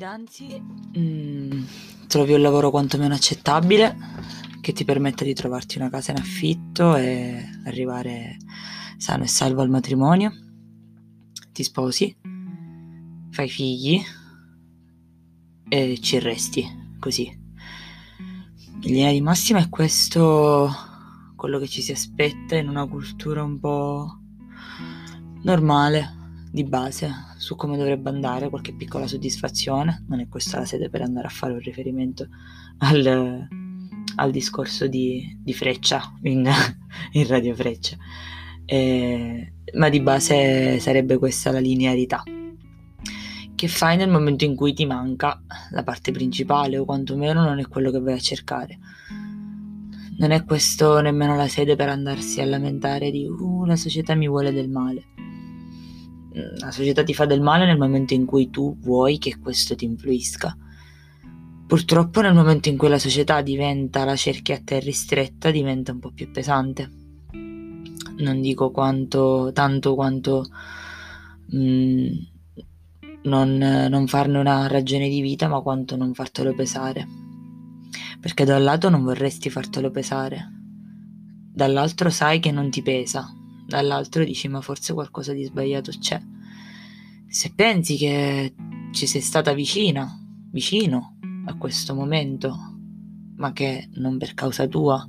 fidanzi, mm, trovi un lavoro quantomeno accettabile che ti permetta di trovarti una casa in affitto e arrivare sano e salvo al matrimonio, ti sposi, fai figli e ci resti così. In linea di massima è questo quello che ci si aspetta in una cultura un po' normale, di base, su come dovrebbe andare, qualche piccola soddisfazione. Non è questa la sede per andare a fare un riferimento al, al discorso di, di Freccia in, in, Radio Freccia. Eh, ma di base sarebbe questa la linearità. Che fai nel momento in cui ti manca la parte principale o quantomeno non è quello che vai a cercare? Non è questo nemmeno la sede per andarsi a lamentare di uh, la società mi vuole del male. La società ti fa del male nel momento in cui tu vuoi che questo ti influisca. Purtroppo nel momento in cui la società diventa la cerchia a te ristretta, diventa un po' più pesante. Non dico quanto, tanto quanto mh, mm, non, non farne una ragione di vita, ma quanto non fartelo pesare perché da un lato non vorresti fartelo pesare, dall'altro sai che non ti pesa, dall'altro dici ma forse qualcosa di sbagliato c'è. Se pensi che ci sei stata vicina, vicino a questo momento, ma che non per causa tua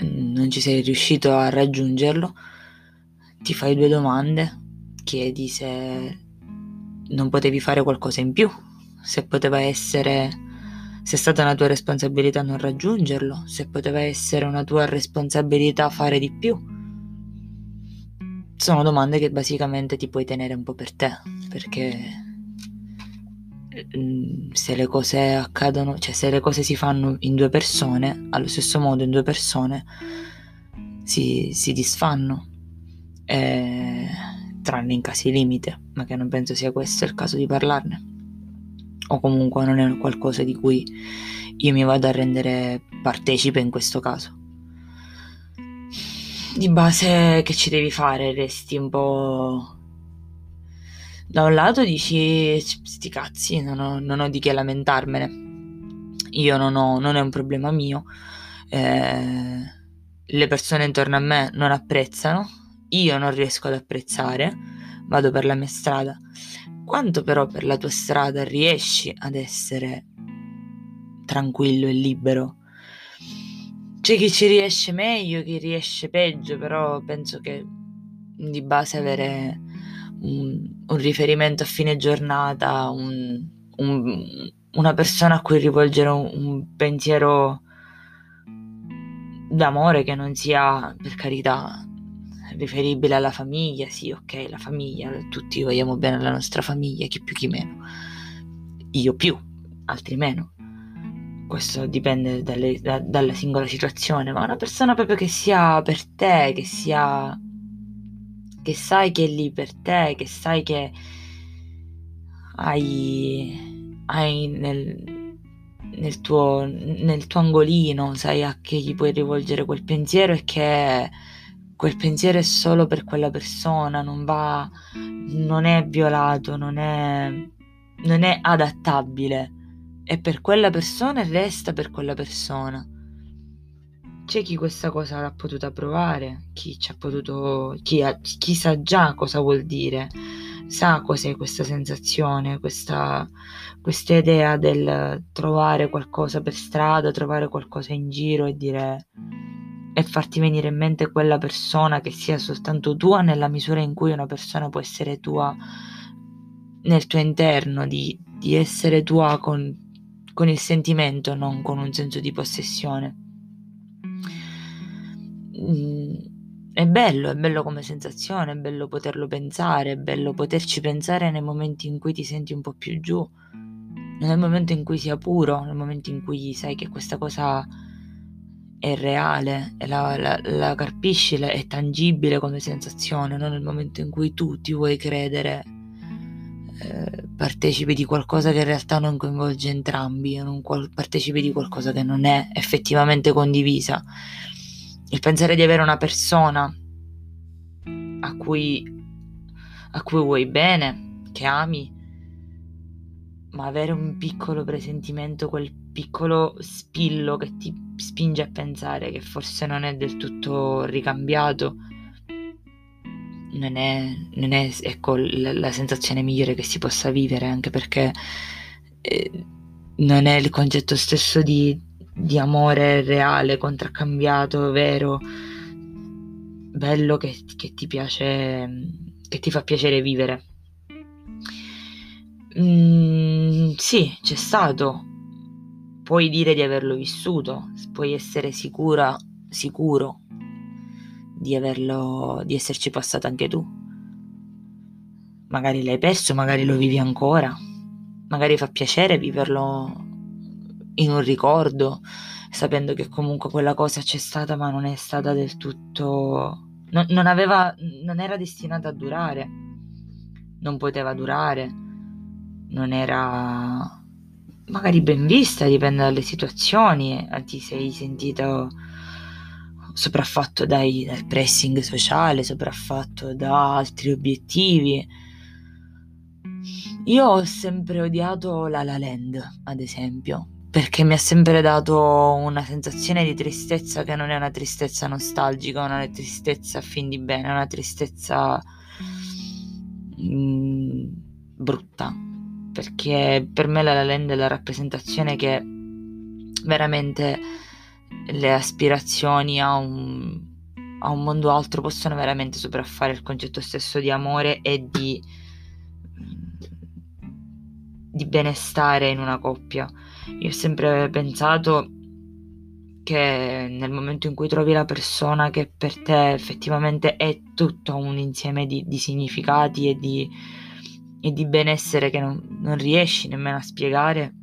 non ci sei riuscito a raggiungerlo, ti fai due domande, chiedi se non potevi fare qualcosa in più, se poteva essere se è stata una tua responsabilità non raggiungerlo, se poteva essere una tua responsabilità fare di più. Sono domande che basicamente ti puoi tenere un po' per te, perché mm, se le cose accadono, cioè se le cose si fanno in due persone, allo stesso modo in due persone si, si disfanno, eh, tranne in casi limite, ma che non penso sia questo il caso di parlarne o comunque non è qualcosa di cui io mi vado a rendere partecipe in questo caso. Di base che ci devi fare? Resti un po'... Da un lato dici, sti cazzi, non ho, non ho di che lamentarmene. Io non ho, non è un problema mio. Eh, le persone intorno a me non apprezzano, io non riesco ad apprezzare, vado per la mia strada quanto però per la tua strada riesci ad essere tranquillo e libero. C'è chi ci riesce meglio, chi riesce peggio, però penso che di base avere un, un riferimento a fine giornata, un, un, una persona a cui rivolgere un pensiero d'amore che non sia, per carità, riferibile alla famiglia, sì, ok, la famiglia, tutti vogliamo bene alla nostra famiglia, chi più chi meno. Io più, altri meno. Questo dipende dalle, da, dalla singola situazione, ma una persona proprio che sia per te, che sia che sai che è lì per te, che sai che hai, hai nel, nel, tuo, nel tuo angolino, sai a che gli puoi rivolgere quel pensiero e che quel pensiero è solo per quella persona, non va, non è violato, non è, non è adattabile. È per quella persona e resta per quella persona. C'è chi questa cosa l'ha potuta provare, chi ci ha potuto, chi, ha, chi sa già cosa vuol dire, sa cos'è questa sensazione, questa, questa idea del trovare qualcosa per strada, trovare qualcosa in giro e dire e farti venire in mente quella persona che sia soltanto tua nella misura in cui una persona può essere tua nel tuo interno, di, di essere tua con, con, il sentimento, non con un senso di possessione. Mm, è bello, è bello come sensazione, è bello poterlo pensare, è bello poterci pensare nei momenti in cui ti senti un po' più giù, nel momento in cui sia puro, nel momento in cui sai che questa cosa è reale, la, la, la carpisci, è tangibile come sensazione, non nel momento in cui tu ti vuoi credere eh, partecipi di qualcosa che in realtà non coinvolge entrambi, non qual- partecipi di qualcosa che non è effettivamente condivisa. Il pensare di avere una persona a cui, a cui vuoi bene, che ami, ma avere un piccolo presentimento, quel piccolo spillo che ti spinge a pensare che forse non è del tutto ricambiato, non è, non è ecco, la, la, sensazione migliore che si possa vivere, anche perché eh, non è il concetto stesso di, di amore reale, contraccambiato, vero, bello che, che ti piace, che ti fa piacere vivere. Mm, sì, c'è stato. Puoi dire di averlo vissuto, puoi essere sicura, sicuro di averlo, di esserci passato anche tu. Magari l'hai perso, magari lo vivi ancora, magari fa piacere viverlo in un ricordo, sapendo che comunque quella cosa c'è stata, ma non è stata del tutto. Non, non aveva. non era destinata a durare. Non poteva durare. Non era magari ben vista, dipende dalle situazioni. Ti sei sentito sopraffatto dai, dal pressing sociale, sopraffatto da altri obiettivi. Io ho sempre odiato la La Land, ad esempio, perché mi ha sempre dato una sensazione di tristezza che non è una tristezza nostalgica, una tristezza a fin di bene, è una tristezza mm, brutta, perché per me la La Land è la rappresentazione che veramente le aspirazioni a un, a un mondo altro possono veramente sopraffare il concetto stesso di amore e di, di benestare in una coppia. Io ho sempre pensato che nel momento in cui trovi la persona che per te effettivamente è tutto un insieme di, di significati e di, e di benessere che non, non riesci nemmeno a spiegare,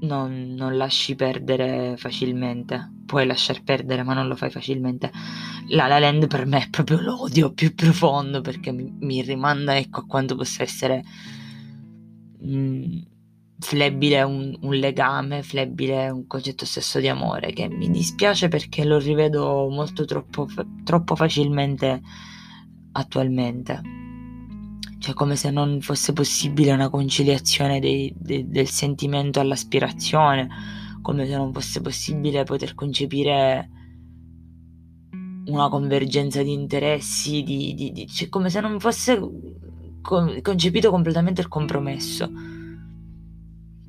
non, non lasci perdere facilmente. Puoi lasciar perdere, ma non lo fai facilmente. La La Land per me è proprio l'odio più profondo perché mi, mi rimanda ecco, a quanto possa essere mh, mm, flebile un, un, legame, flebile un concetto stesso di amore che mi dispiace perché lo rivedo molto troppo, troppo facilmente attualmente cioè come se non fosse possibile una conciliazione dei, de, del sentimento all'aspirazione, come se non fosse possibile poter concepire una convergenza di interessi, di, di, di, cioè come se non fosse con, concepito completamente il compromesso.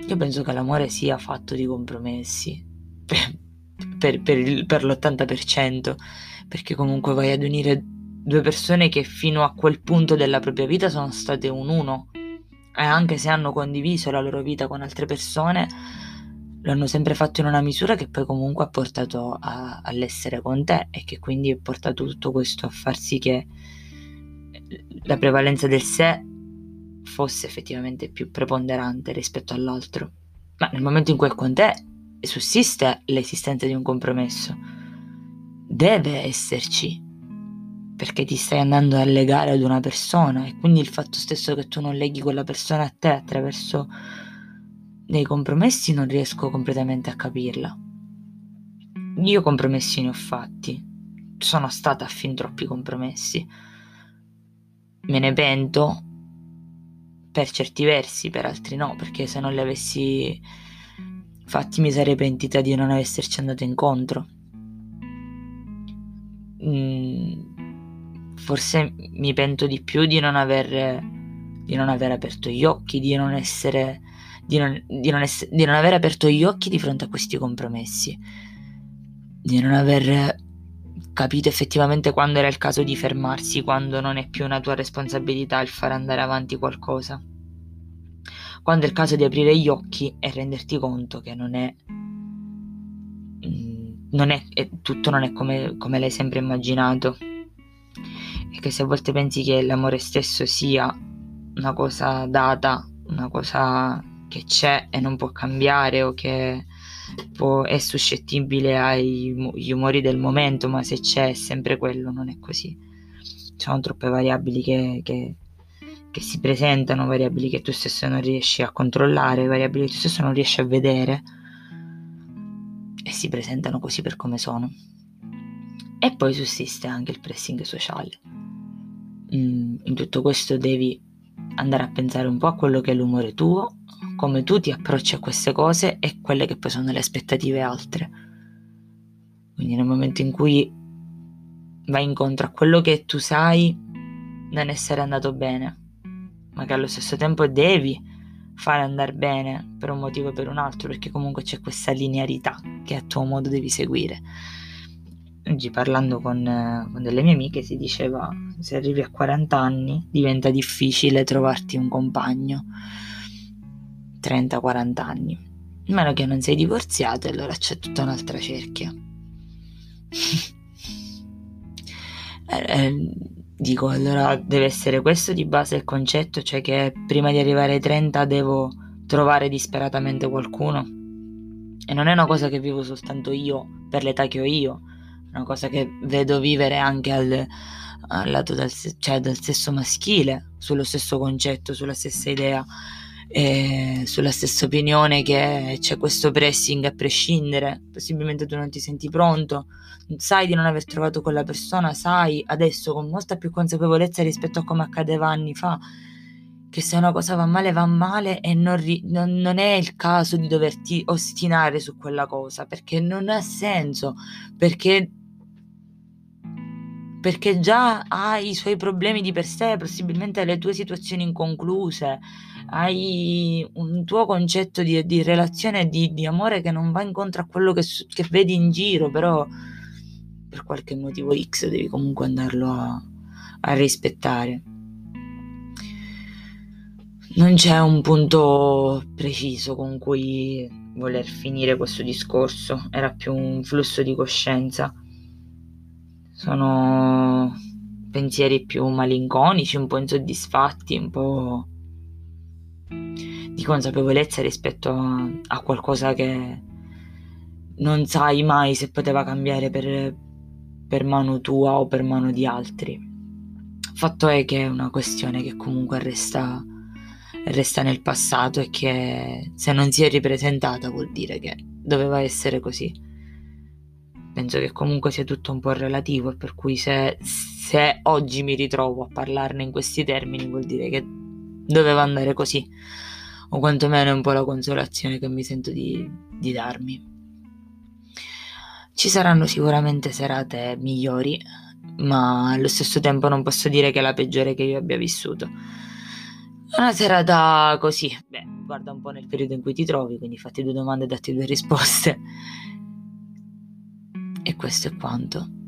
Io penso che l'amore sia fatto di compromessi per, per, per, il, per l'80%, perché comunque vai ad unire due persone che fino a quel punto della propria vita sono state un uno e anche se hanno condiviso la loro vita con altre persone lo hanno sempre fatto in una misura che poi comunque ha portato a, all'essere con te e che quindi ha portato tutto questo a far sì che la prevalenza del sé fosse effettivamente più preponderante rispetto all'altro. Ma nel momento in cui è con te sussiste l'esistenza di un compromesso. Deve esserci perché ti stai andando a legare ad una persona e quindi il fatto stesso che tu non leghi quella persona a te attraverso dei compromessi non riesco completamente a capirla. Io compromessi ne ho fatti, sono stata a fin troppi compromessi. Me ne pento per certi versi, per altri no, perché se non li avessi fatti mi sarei pentita di non esserci andato incontro. Mm, forse mi pento di più di non aver, di non aver aperto gli occhi, di non essere, di non, di, non ess- di non aver aperto gli occhi di fronte a questi compromessi, di non aver capito effettivamente quando era il caso di fermarsi, quando non è più una tua responsabilità il fare andare avanti qualcosa. Quando è il caso di aprire gli occhi e renderti conto che non è, mm, non è, è tutto non è come, come l'hai sempre immaginato e che se a volte pensi che l'amore stesso sia una cosa data, una cosa che c'è e non può cambiare o che può, è suscettibile agli umori del momento, ma se c'è è sempre quello, non è così. Ci sono troppe variabili che, che, che si presentano, variabili che tu stesso non riesci a controllare, variabili che tu stesso non riesci a vedere e si presentano così per come sono. E poi sussiste anche il pressing sociale. Mm, in tutto questo devi andare a pensare un po' a quello che è l'umore tuo, come tu ti approcci a queste cose e quelle che poi sono le aspettative altre. Quindi nel momento in cui vai incontro a quello che tu sai non essere andato bene, ma che allo stesso tempo devi fare andare bene per un motivo o per un altro, perché comunque c'è questa linearità che a tuo modo devi seguire. Oggi parlando con, con delle mie amiche si diceva se arrivi a 40 anni diventa difficile trovarti un compagno. 30-40 anni. Meno che non sei divorziato e allora c'è tutta un'altra cerchia. Eh, eh, dico allora deve essere questo di base il concetto? Cioè che prima di arrivare ai 30 devo trovare disperatamente qualcuno? E non è una cosa che vivo soltanto io per l'età che ho io una cosa che vedo vivere anche al, al lato del, cioè del sesso maschile, sullo stesso concetto, sulla stessa idea, e sulla stessa opinione che c'è questo pressing a prescindere, possibilmente tu non ti senti pronto, sai di non aver trovato quella persona, sai adesso con molta più consapevolezza rispetto a come accadeva anni fa che se una cosa va male va male e non, ri- non, non, è il caso di doverti ostinare su quella cosa perché non ha senso perché perché già hai i suoi problemi di per sé, possibilmente le tue situazioni inconcluse, hai un tuo concetto di, di relazione e di, di, amore che non va incontro a quello che, che, vedi in giro, però per qualche motivo X devi comunque andarlo a, a rispettare. Non c'è un punto preciso con cui voler finire questo discorso, era più un flusso di coscienza sono pensieri più malinconici, un po' insoddisfatti, un po' di consapevolezza rispetto a, a qualcosa che non sai mai se poteva cambiare per, per mano tua o per mano di altri. Fatto è che è una questione che comunque resta, resta nel passato e che se non si è ripresentata vuol dire che doveva essere così penso che comunque sia tutto un po' relativo e per cui se, se, oggi mi ritrovo a parlarne in questi termini vuol dire che doveva andare così o quantomeno è un po' la consolazione che mi sento di, di darmi. Ci saranno sicuramente serate migliori, ma allo stesso tempo non posso dire che è la peggiore che io abbia vissuto. Una serata così, beh, guarda un po' nel periodo in cui ti trovi, quindi fatti due domande e datti due risposte. E questo è quanto.